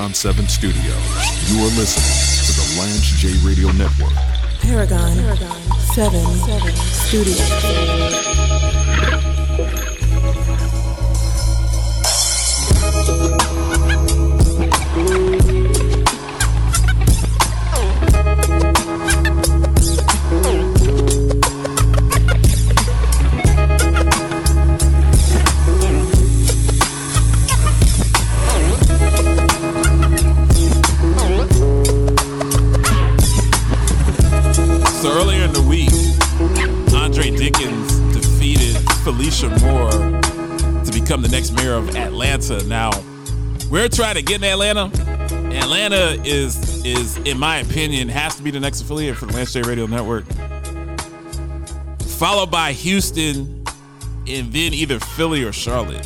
Paragon 7 Studios. You are listening to the Lance J Radio Network. Paragon, Paragon 7, 7 Studios. Become the next mayor of Atlanta. Now, we're trying to get in Atlanta. Atlanta is is, in my opinion, has to be the next affiliate for the Lance J Radio Network. Followed by Houston, and then either Philly or Charlotte.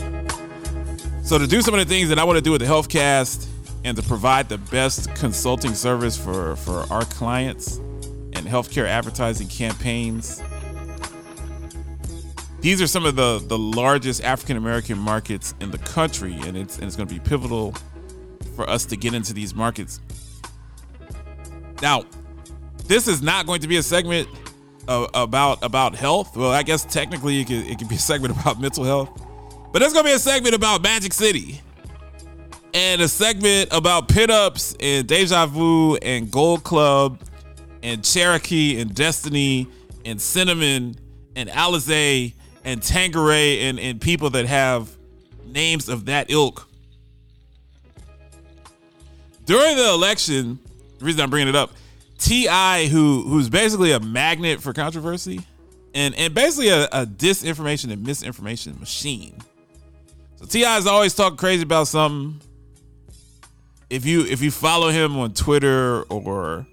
So to do some of the things that I want to do with the Healthcast and to provide the best consulting service for, for our clients and healthcare advertising campaigns. These are some of the, the largest African American markets in the country, and it's, and it's going to be pivotal for us to get into these markets. Now, this is not going to be a segment of, about about health. Well, I guess technically it could, it could be a segment about mental health, but it's going to be a segment about Magic City and a segment about pin-ups and deja vu and gold club and Cherokee and Destiny and Cinnamon and Alizé and Tangeray and, and people that have names of that ilk. During the election, the reason I'm bringing it up, T.I., who who's basically a magnet for controversy, and and basically a, a disinformation and misinformation machine. So T.I. is always talking crazy about something. If you if you follow him on Twitter or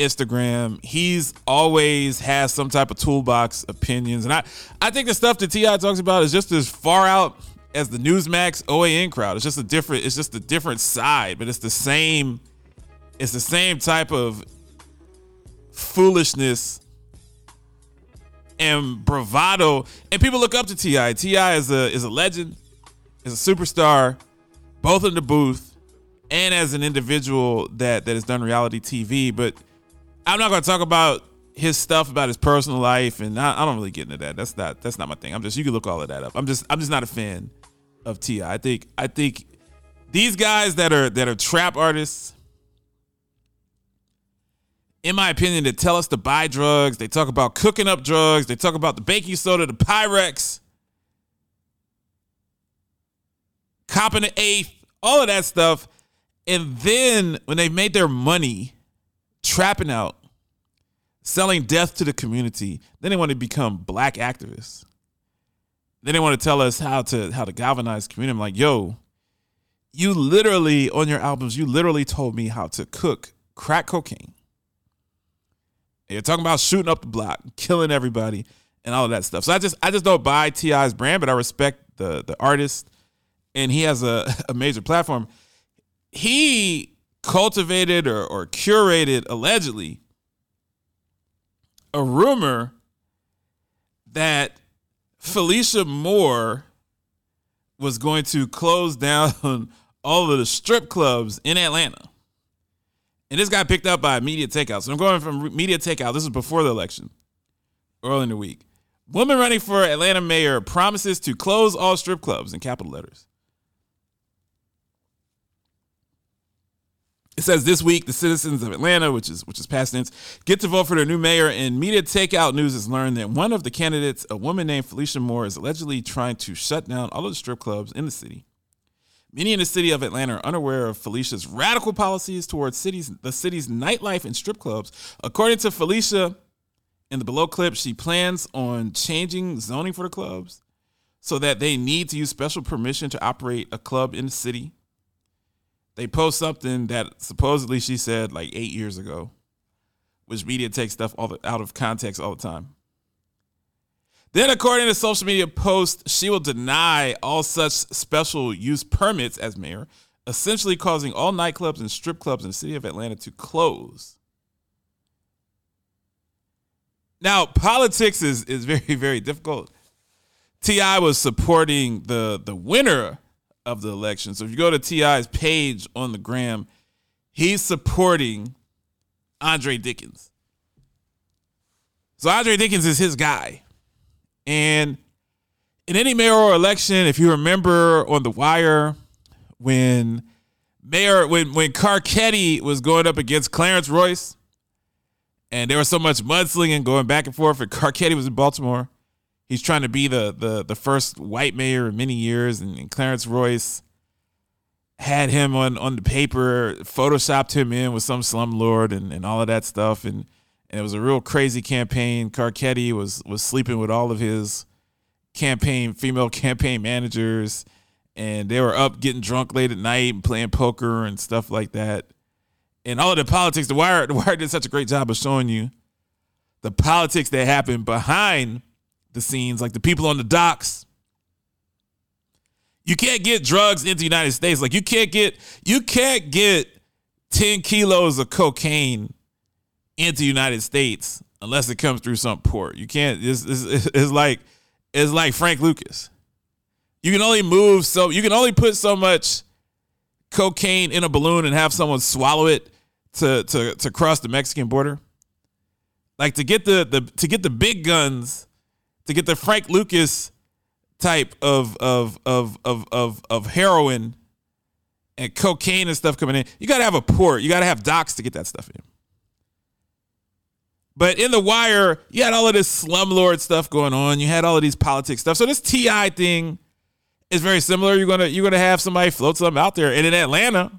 Instagram. He's always has some type of toolbox opinions, and I I think the stuff that T.I. talks about is just as far out as the Newsmax OAN crowd. It's just a different. It's just a different side, but it's the same. It's the same type of foolishness and bravado, and people look up to Ti. T.I. is a is a legend, is a superstar, both in the booth and as an individual that that has done reality TV, but I'm not going to talk about his stuff about his personal life, and I, I, don't really get into that. That's not that's not my thing. I'm just you can look all of that up. I'm just I'm just not a fan of Ti. I think I think these guys that are that are trap artists, in my opinion, that tell us to buy drugs. They talk about cooking up drugs. They talk about the baking soda, the Pyrex, copping the eighth, all of that stuff, and then when they made their money trapping out, selling death to the community. Then they want to become black activists. Then they want to tell us how to how to galvanize community. I'm like, yo, you literally on your albums, you literally told me how to cook crack cocaine. And you're talking about shooting up the block, killing everybody, and all of that stuff. So I just I just don't buy T.I.'s brand, but I respect the the artist, and he has a, a major platform. He cultivated or, or curated allegedly a rumor that Felicia Moore was going to close down all of the strip clubs in Atlanta. And this got picked up by Media Takeout. So I'm going from Media Takeout. This is before the election, early in the week. Woman running for Atlanta mayor promises to close all strip clubs in capital letters. It says this week the citizens of Atlanta, which is which is past tense, get to vote for their new mayor. And media takeout news has learned that one of the candidates, a woman named Felicia Moore, is allegedly trying to shut down all of the strip clubs in the city. Many in the city of Atlanta are unaware of Felicia's radical policies towards cities, the city's nightlife and strip clubs. According to Felicia, in the below clip, she plans on changing zoning for the clubs so that they need to use special permission to operate a club in the city they post something that supposedly she said like eight years ago, which media takes stuff all the, out of context all the time. Then, according to social media posts, she will deny all such special use permits as mayor, essentially causing all nightclubs and strip clubs in the city of Atlanta to close. Now, politics is, is very, very difficult. T.I. was supporting the, the winner of the election. So if you go to T.I.'s page on the gram, he's supporting Andre Dickens. So Andre Dickens is his guy. And in any mayoral election, if you remember on the wire, when Mayor when when Carcetti was going up against Clarence Royce, and there was so much mudslinging going back and forth. And Carcetti was in Baltimore. He's trying to be the the the first white mayor in many years, and, and Clarence Royce had him on on the paper, photoshopped him in with some slumlord and, and all of that stuff, and and it was a real crazy campaign. Carcetti was was sleeping with all of his campaign female campaign managers and they were up getting drunk late at night and playing poker and stuff like that. And all of the politics, the wire, the wire did such a great job of showing you the politics that happened behind the scenes, like the people on the docks. You can't get drugs into the United States. Like you can't get you can't get 10 kilos of cocaine into the United States unless it comes through some port. You can't. It's, it's, it's like it's like Frank Lucas. You can only move so you can only put so much cocaine in a balloon and have someone swallow it to to to cross the Mexican border. Like to get the the to get the big guns, to get the Frank Lucas type of of of of of, of heroin and cocaine and stuff coming in, you got to have a port. You got to have docks to get that stuff in. But in the wire, you had all of this slumlord stuff going on. You had all of these politics stuff. So this T.I. thing is very similar. You're gonna you're gonna have somebody float something out there. And in Atlanta,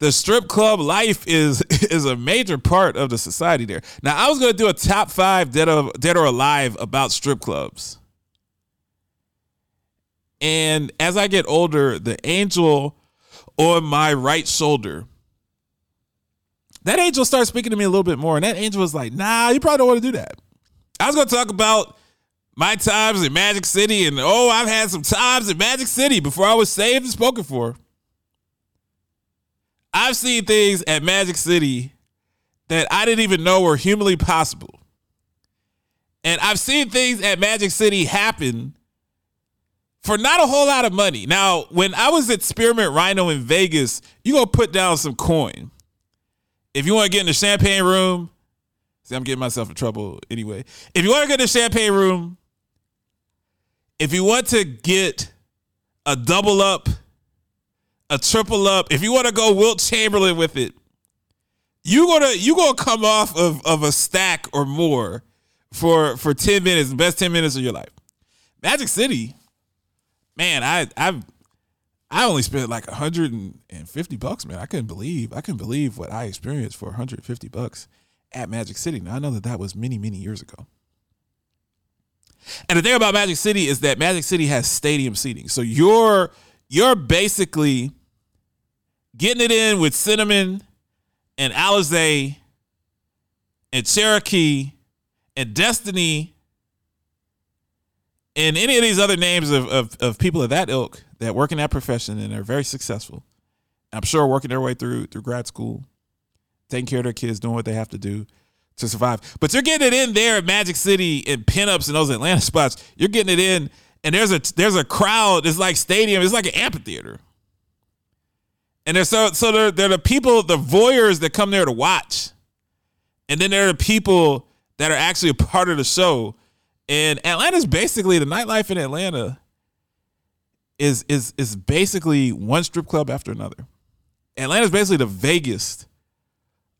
the strip club life is is a major part of the society there. Now I was gonna do a top five dead or dead or alive about strip clubs. And as I get older, the angel on my right shoulder, that angel starts speaking to me a little bit more. And that angel was like, nah, you probably don't want to do that. I was gonna talk about my times in Magic City, and oh, I've had some times in Magic City before I was saved and spoken for. I've seen things at Magic City that I didn't even know were humanly possible. And I've seen things at Magic City happen for not a whole lot of money. Now, when I was at Spearmint Rhino in Vegas, you gonna put down some coin. If you want to get in the champagne room, see, I'm getting myself in trouble anyway. If you want to get in the champagne room, if you want to get a double up, a triple up, if you want to go Wilt Chamberlain with it, you gonna you gonna come off of, of a stack or more for for 10 minutes, the best 10 minutes of your life. Magic City, man, I I've I only spent like 150 bucks, man. I couldn't believe I couldn't believe what I experienced for 150 bucks at Magic City. Now I know that that was many many years ago. And the thing about Magic City is that Magic City has stadium seating. So you're you're basically getting it in with Cinnamon and Alizé and Cherokee and Destiny and any of these other names of, of, of people of that ilk that work in that profession and are very successful. I'm sure working their way through through grad school, taking care of their kids, doing what they have to do to survive. But you're getting it in there at Magic City and pinups and those Atlanta spots. You're getting it in, and there's a there's a crowd. It's like stadium. It's like an amphitheater. And there's so so there there are the people, the voyeurs that come there to watch, and then there are the people that are actually a part of the show. And Atlanta's basically the nightlife in Atlanta is is is basically one strip club after another. Atlanta's basically the Vegas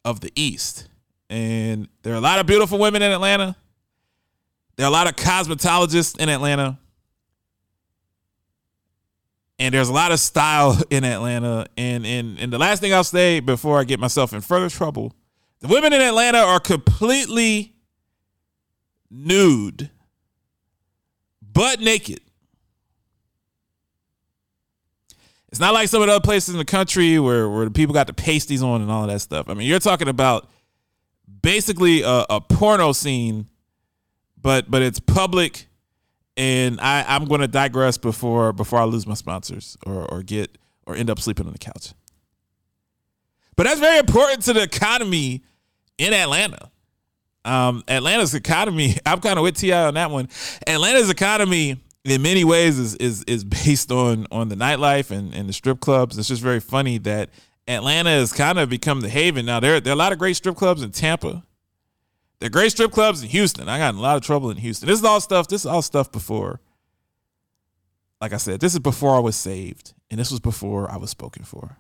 of the East. And there are a lot of beautiful women in Atlanta. There are a lot of cosmetologists in Atlanta. And there's a lot of style in Atlanta. And, and, and the last thing I'll say before I get myself in further trouble the women in Atlanta are completely nude, butt naked. It's not like some of the other places in the country where, where the people got the pasties on and all of that stuff. I mean, you're talking about basically a, a porno scene, but but it's public, and I I'm going to digress before before I lose my sponsors or or get or end up sleeping on the couch. But that's very important to the economy in Atlanta. Um, Atlanta's economy, I'm kind of with T.I. on that one. Atlanta's economy in many ways is is is based on on the nightlife and, and the strip clubs. It's just very funny that Atlanta has kind of become the haven. Now there there are a lot of great strip clubs in Tampa. There are great strip clubs in Houston. I got in a lot of trouble in Houston. This is all stuff. This is all stuff before. Like I said, this is before I was saved, and this was before I was spoken for.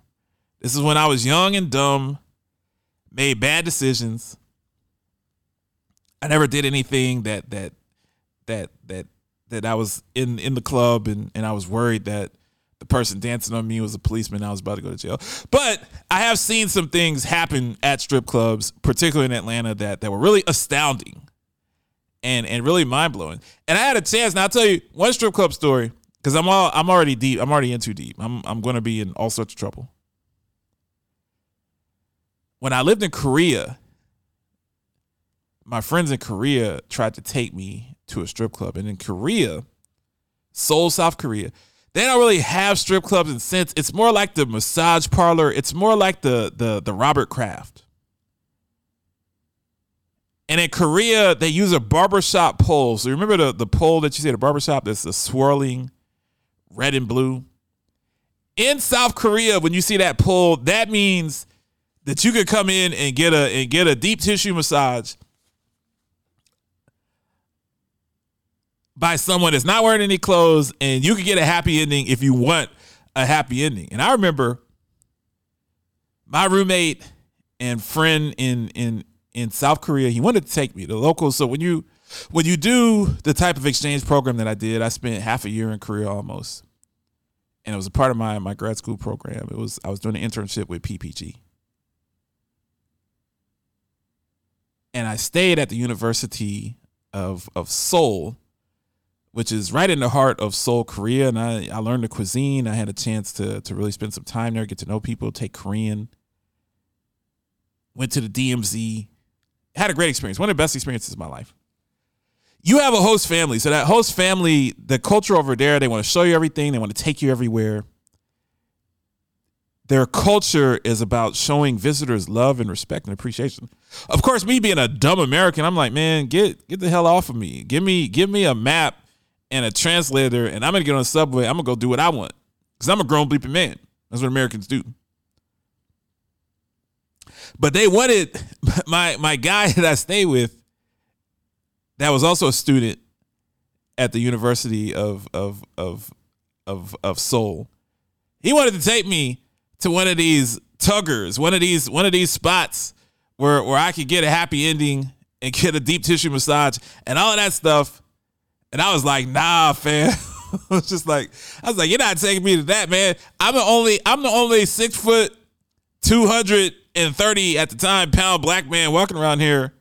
This is when I was young and dumb, made bad decisions. I never did anything that that that that that I was in in the club and and I was worried that the person dancing on me was a policeman. I was about to go to jail. But I have seen some things happen at strip clubs, particularly in Atlanta, that that were really astounding and and really mind blowing. And I had a chance. Now I'll tell you one strip club story because I'm all I'm already deep. I'm already in too deep. I'm I'm to be in all sorts of trouble. When I lived in Korea, my friends in Korea tried to take me to a strip club. And in Korea, Seoul, South Korea, they don't really have strip clubs in sense. It's more like the massage parlor. It's more like the the the Robert Kraft. And in Korea, they use a barbershop pole. So remember the, the pole that you see at a barbershop that's the swirling red and blue? In South Korea, when you see that pole, that means that you could come in and get a and get a deep tissue massage by someone that's not wearing any clothes, and you can get a happy ending if you want a happy ending. And I remember my roommate and friend in in in South Korea, he wanted to take me. To the locals. So when you when you do the type of exchange program that I did, I spent half a year in Korea almost. And it was a part of my my grad school program. It was I was doing an internship with PPG. And I stayed at the University of of Seoul which is right in the heart of Seoul, Korea. And I, I learned the cuisine. I had a chance to, to really spend some time there, get to know people, take Korean. Went to the DMZ. Had a great experience. One of the best experiences of my life. You have a host family. So that host family, the culture over there, they want to show you everything. They want to take you everywhere. Their culture is about showing visitors love and respect and appreciation. Of course, me being a dumb American, I'm like, man, get get the hell off of me. Give me give me a map and a translator, and I'm gonna get on the subway. I'm gonna go do what I want because I'm a grown bleeping man. That's what Americans do. But they wanted my my guy that I stay with, that was also a student at the University of of of of of Seoul. He wanted to take me to one of these tuggers, one of these one of these spots where where I could get a happy ending and get a deep tissue massage and all of that stuff and I was like, nah, fam. I was just like, I was like, you're not taking me to that, man. I'm the only, I'm the only six foot, 230 at the time pound black man walking around here.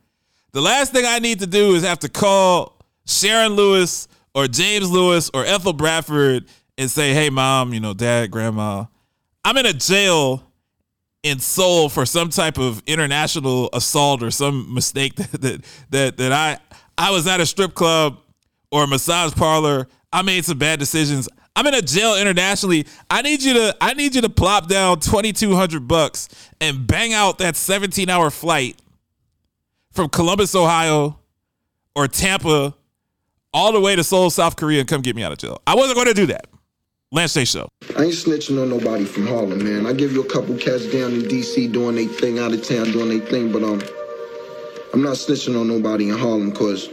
The last thing I need to do is have to call Sharon Lewis or James Lewis or Ethel Bradford and say, hey, mom, you know, dad, grandma, I'm in a jail in Seoul for some type of international assault or some mistake that that that, that I I was at a strip club or a massage parlor. I made some bad decisions. I'm in a jail internationally. I need you to I need you to plop down 2200 bucks and bang out that 17 hour flight from Columbus, Ohio or Tampa all the way to Seoul, South Korea and come get me out of jail. I wasn't going to do that. Lance J Show. I ain't snitching on nobody from Harlem, man. I give you a couple cats down in DC doing their thing, out of town doing their thing, but um, I'm not snitching on nobody in Harlem because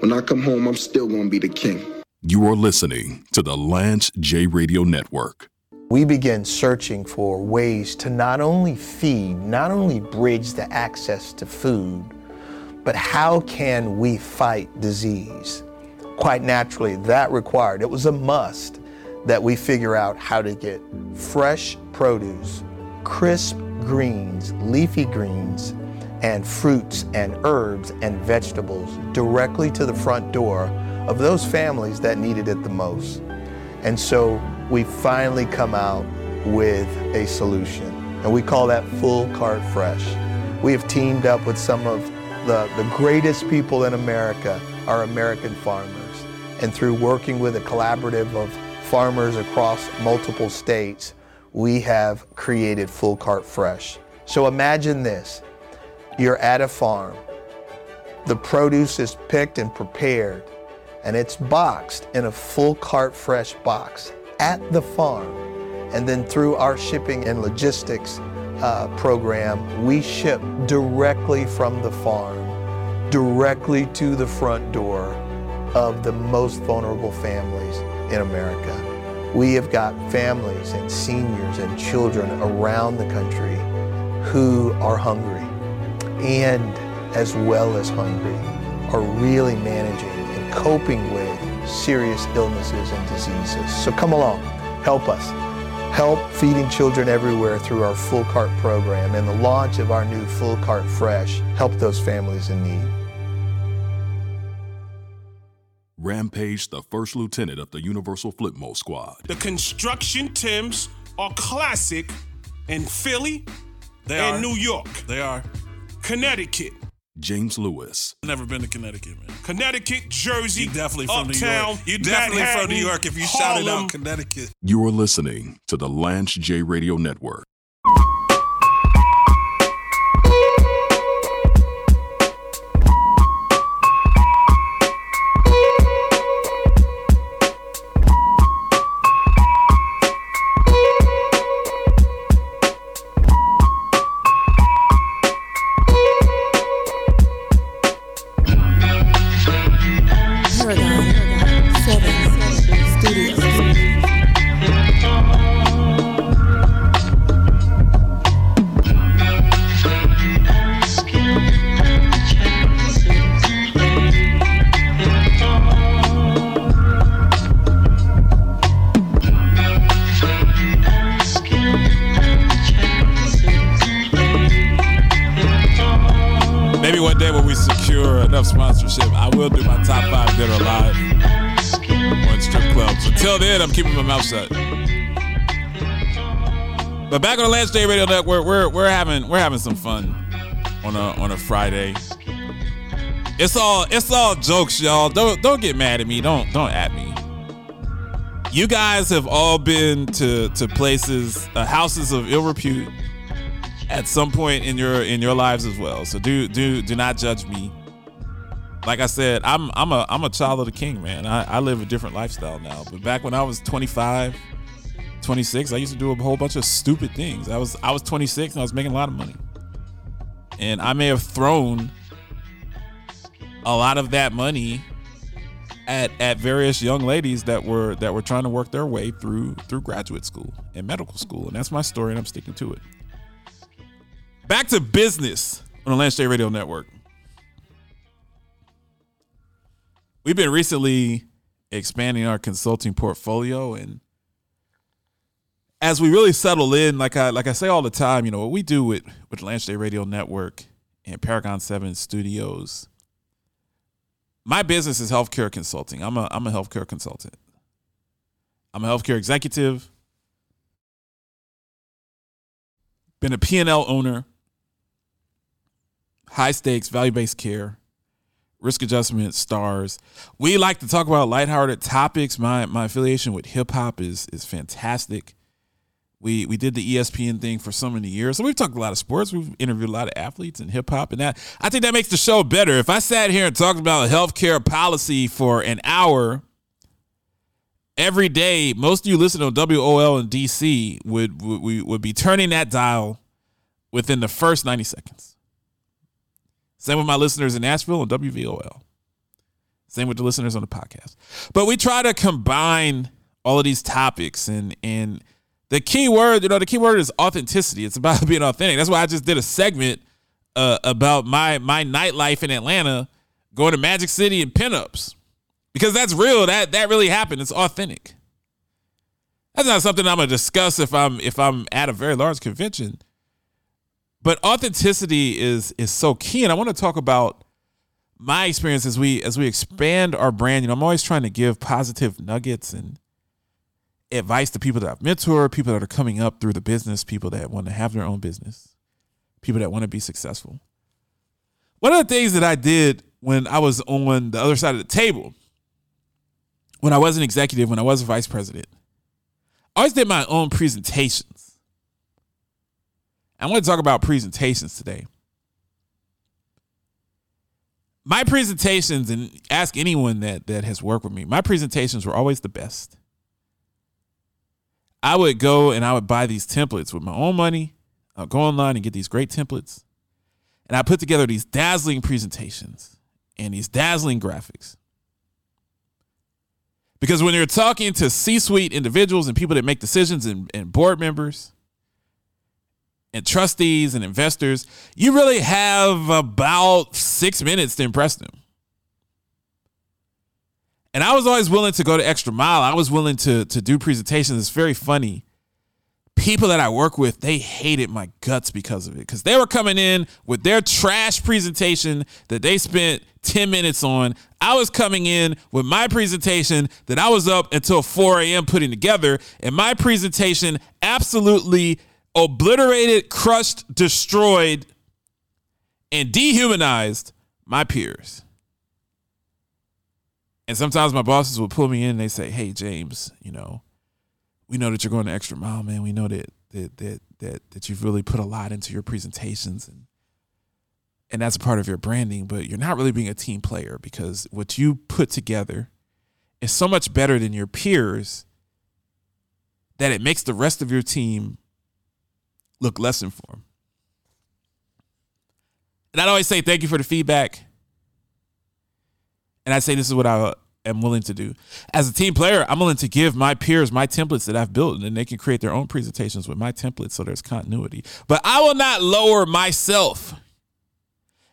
when I come home, I'm still going to be the king. You are listening to the Lance J Radio Network. We begin searching for ways to not only feed, not only bridge the access to food, but how can we fight disease? Quite naturally, that required, it was a must that we figure out how to get fresh produce, crisp greens, leafy greens, and fruits and herbs and vegetables directly to the front door of those families that needed it the most. And so we finally come out with a solution, and we call that Full Cart Fresh. We have teamed up with some of the, the greatest people in America, our American farmers. And through working with a collaborative of farmers across multiple states, we have created Full Cart Fresh. So imagine this you're at a farm. The produce is picked and prepared. and it's boxed in a full cart fresh box at the farm. And then through our shipping and logistics uh, program, we ship directly from the farm, directly to the front door of the most vulnerable families in America. We have got families and seniors and children around the country who are hungry and as well as hungry are really managing and coping with serious illnesses and diseases. So come along, help us. Help feeding children everywhere through our Full Cart program and the launch of our new Full Cart Fresh. Help those families in need. Rampage, the first lieutenant of the Universal Flipmo Squad. The construction Tims are classic in Philly They and are. New York, They are. Connecticut, James Lewis, Never been to Connecticut, man. Connecticut, Jersey, You definitely from Uptown, New York. You definitely from New York if you shouted Harlem. out Connecticut. you're listening to the Lance J Radio Network. One day when we secure enough sponsorship, I will do my top five that live on strip clubs. Until then, I'm keeping my mouth shut. But back on the Lance J Radio Network, we're we're having we're having some fun on a on a Friday. It's all it's all jokes, y'all. Don't don't get mad at me. Don't don't at me. You guys have all been to to places, uh, houses of ill repute at some point in your in your lives as well. So do do do not judge me. Like I said, I'm I'm a I'm a child of the king, man. I, I live a different lifestyle now. But back when I was 25, 26, I used to do a whole bunch of stupid things. I was I was 26 and I was making a lot of money. And I may have thrown a lot of that money at at various young ladies that were that were trying to work their way through through graduate school and medical school. And that's my story and I'm sticking to it. Back to business on the Lance J Radio Network. We've been recently expanding our consulting portfolio and as we really settle in, like I like I say all the time, you know, what we do with with Lance J Radio Network and Paragon 7 Studios. My business is healthcare consulting. I'm a I'm a healthcare consultant. I'm a healthcare executive. Been a P&L owner. High stakes, value-based care, risk adjustment, stars. We like to talk about lighthearted topics. My my affiliation with hip hop is is fantastic. We we did the ESPN thing for so many years. So we've talked a lot of sports. We've interviewed a lot of athletes and hip hop, and that I think that makes the show better. If I sat here and talked about healthcare policy for an hour every day, most of you listening on WOL in DC would would we would be turning that dial within the first ninety seconds. Same with my listeners in Nashville and WVOL. Same with the listeners on the podcast. But we try to combine all of these topics and and the key word, you know, the key word is authenticity. It's about being authentic. That's why I just did a segment uh, about my my nightlife in Atlanta, going to Magic City and pinups, because that's real. That that really happened. It's authentic. That's not something I'm gonna discuss if I'm if I'm at a very large convention. But authenticity is is so key, and I want to talk about my experience as we as we expand our brand. You know, I'm always trying to give positive nuggets and advice to people that I've mentored, people that are coming up through the business, people that want to have their own business, people that want to be successful. One of the things that I did when I was on the other side of the table, when I was an executive, when I was a vice president, I always did my own presentations. I want to talk about presentations today. my presentations and ask anyone that that has worked with me my presentations were always the best i would go and i would buy these templates with my own money i'll go online and get these great templates and i put together these dazzling presentations and these dazzling graphics because when you're talking to c-suite individuals and people that make decisions and, and board members and trustees and investors, you really have about six minutes to impress them. And I was always willing to go the extra mile. I was willing to to do presentations. It's very funny. People that I work with, they hated my guts because of it. Because they were coming in with their trash presentation that they spent 10 minutes on. I was coming in with my presentation that I was up until 4 a.m. putting together. And my presentation absolutely obliterated, crushed, destroyed, and dehumanized my peers. And sometimes my bosses would pull me in and they say, Hey, James, you know, we know that you're going the extra mile, man. We know that that that that that you've really put a lot into your presentations and and that's a part of your branding, but you're not really being a team player because what you put together is so much better than your peers that it makes the rest of your team look less informed. And I'd always say thank you for the feedback. And I say this is what I uh, am willing to do. As a team player, I'm willing to give my peers my templates that I've built, and then they can create their own presentations with my templates so there's continuity. But I will not lower myself.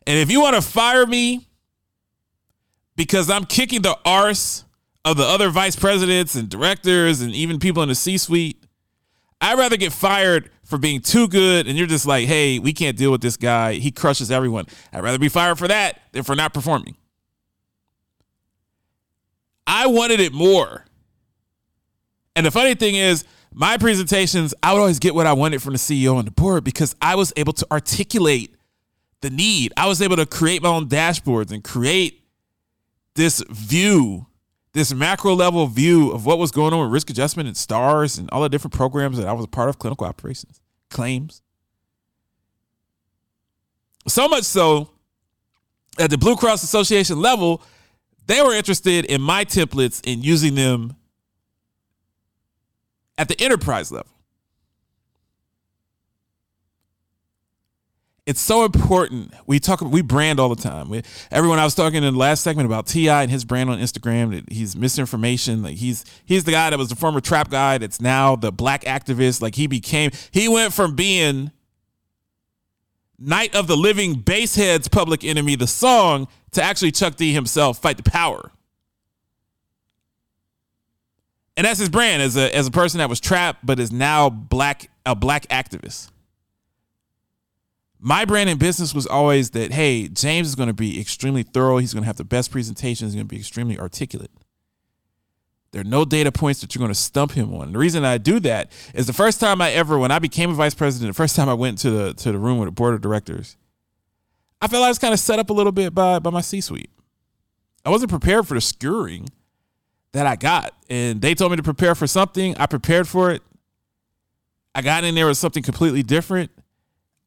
And if you want to fire me because I'm kicking the arse of the other vice presidents and directors and even people in the C suite, I'd rather get fired for being too good and you're just like, hey, we can't deal with this guy. He crushes everyone. I'd rather be fired for that than for not performing. I wanted it more. And the funny thing is, my presentations, I would always get what I wanted from the CEO and the board because I was able to articulate the need. I was able to create my own dashboards and create this view, this macro level view of what was going on with risk adjustment and STARS and all the different programs that I was a part of, clinical operations, claims. So much so at the Blue Cross Association level, they were interested in my templates and using them at the enterprise level. It's so important. We talk, we brand all the time. We, everyone, I was talking in the last segment about T.I. and his brand on Instagram. That he's misinformation. Like he's he's the guy that was the former trap guy that's now the black activist. Like he became, he went from being Night of the Living Basehead's public enemy, the song, to actually Chuck D himself fight the power. And that's his brand as a as a person that was trapped but is now black a black activist. My brand in business was always that hey, James is going to be extremely thorough, he's going to have the best presentation, he's going to be extremely articulate. There are no data points that you're going to stump him on. The reason I do that is the first time I ever, when I became a vice president, the first time I went to the to the room with the board of directors, I felt I was kind of set up a little bit by by my C-suite. I wasn't prepared for the skewering that I got, and they told me to prepare for something. I prepared for it. I got in there with something completely different.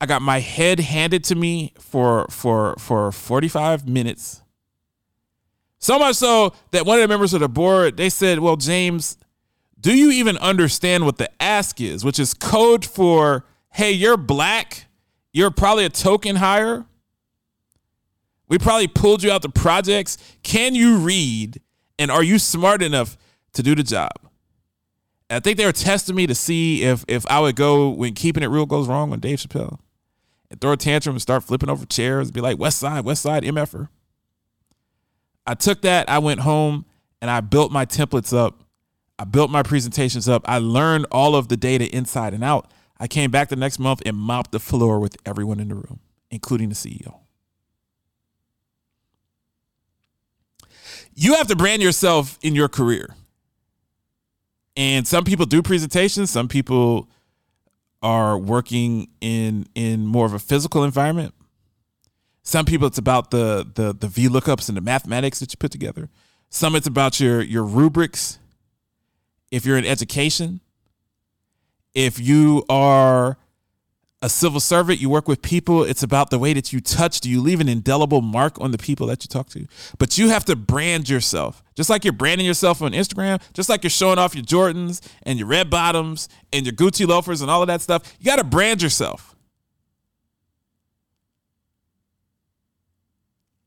I got my head handed to me for for for 45 minutes. So much so that one of the members of the board, they said, Well, James, do you even understand what the ask is? Which is code for, hey, you're black. You're probably a token hire. We probably pulled you out the projects. Can you read? And are you smart enough to do the job? I think they were testing me to see if if I would go when keeping it real goes wrong on Dave Chappelle and throw a tantrum and start flipping over chairs be like, West Side, West Side, MFer. I took that, I went home and I built my templates up. I built my presentations up. I learned all of the data inside and out. I came back the next month and mopped the floor with everyone in the room, including the CEO. You have to brand yourself in your career. And some people do presentations, some people are working in in more of a physical environment. Some people it's about the the the V lookups and the mathematics that you put together. Some it's about your your rubrics. If you're in education, if you are a civil servant, you work with people, it's about the way that you touch. Do you leave an indelible mark on the people that you talk to? But you have to brand yourself. Just like you're branding yourself on Instagram, just like you're showing off your Jordans and your red bottoms and your Gucci loafers and all of that stuff, you got to brand yourself.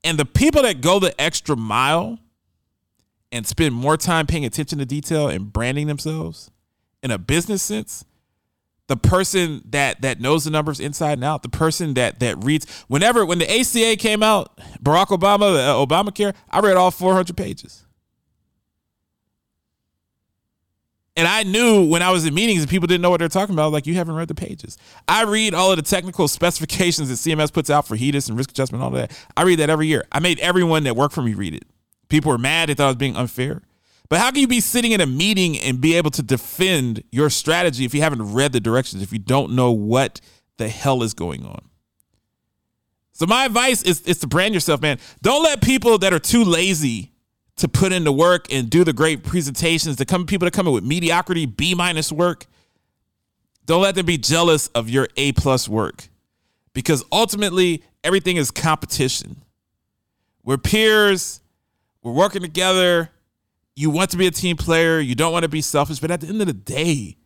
And the people that go the extra mile and spend more time paying attention to detail and branding themselves in a business sense, the person that that knows the numbers inside and out, the person that that reads whenever when the ACA came out, Barack Obama, uh, Obamacare, I read all 400 pages. And I knew when I was in meetings and people didn't know what they're talking about, like you haven't read the pages. I read all of the technical specifications that CMS puts out for HEDIS and risk adjustment, all that. I read that every year. I made everyone that worked for me read it. People were mad; they thought I was being unfair. But how can you be sitting in a meeting and be able to defend your strategy if you haven't read the directions, if you don't know what the hell is going on? So my advice is, is to brand yourself, man. Don't let people that are too lazy to put in the work and do the great presentations, the come people that come in with mediocrity, B minus work, don't let them be jealous of your A plus work. Because ultimately everything is competition. We're peers, we're working together you want to be a team player, you don't want to be selfish, but at the end of the day,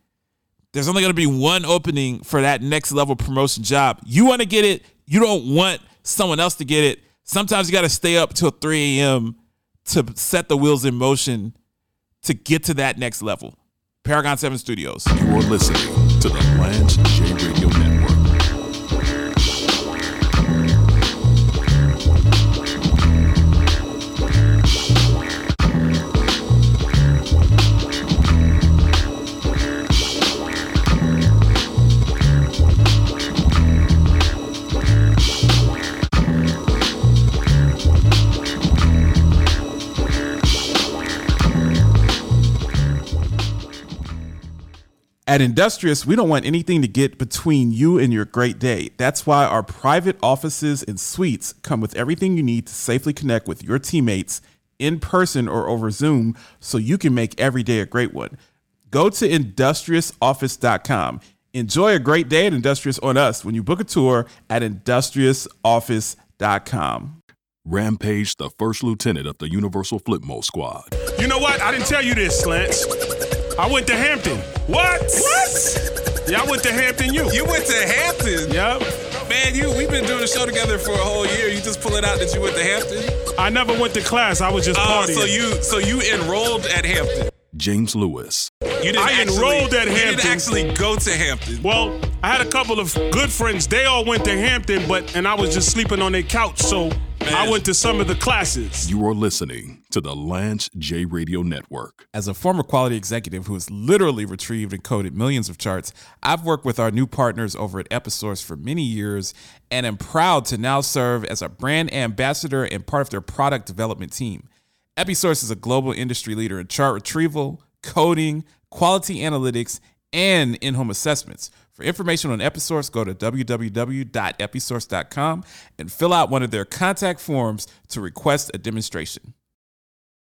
there's only going to be one opening for that next level promotion job. You want to get it, you don't want someone else to get it. Sometimes you got to stay up till 3 a.m. to set the wheels in motion to get to that next level. Paragon 7 Studios. You are listening to the Lance J Radio Network. At Industrious, we don't want anything to get between you and your great day. That's why our private offices and suites come with everything you need to safely connect with your teammates in person or over Zoom so you can make every day a great one. Go to industriousoffice.com. Enjoy a great day at Industrious on us when you book a tour at industriousoffice.com. Rampage, the first lieutenant of the Universal Flipmo Squad. You know what? I didn't tell you this, Lance. I went to Hampton. What? What? Yeah, I went to Hampton U. You went to Hampton? Yep. Man, you we've been doing a show together for a whole year. You just pull it out that you went to Hampton? I never went to class. I was just uh, partying. Oh, partying. so you so you enrolled at Hampton. James Lewis. You didn't I actually, enrolled at Hampton. You didn't actually go to Hampton. Well, I had a couple of good friends. They all went to Hampton, but and I was just sleeping on their couch, so I went to some of the classes. You are listening to the Lance J Radio Network. As a former quality executive who has literally retrieved and coded millions of charts, I've worked with our new partners over at Episource for many years and am proud to now serve as a brand ambassador and part of their product development team. Episource is a global industry leader in chart retrieval, coding, quality analytics, and in home assessments. For information on Episource, go to www.episource.com and fill out one of their contact forms to request a demonstration.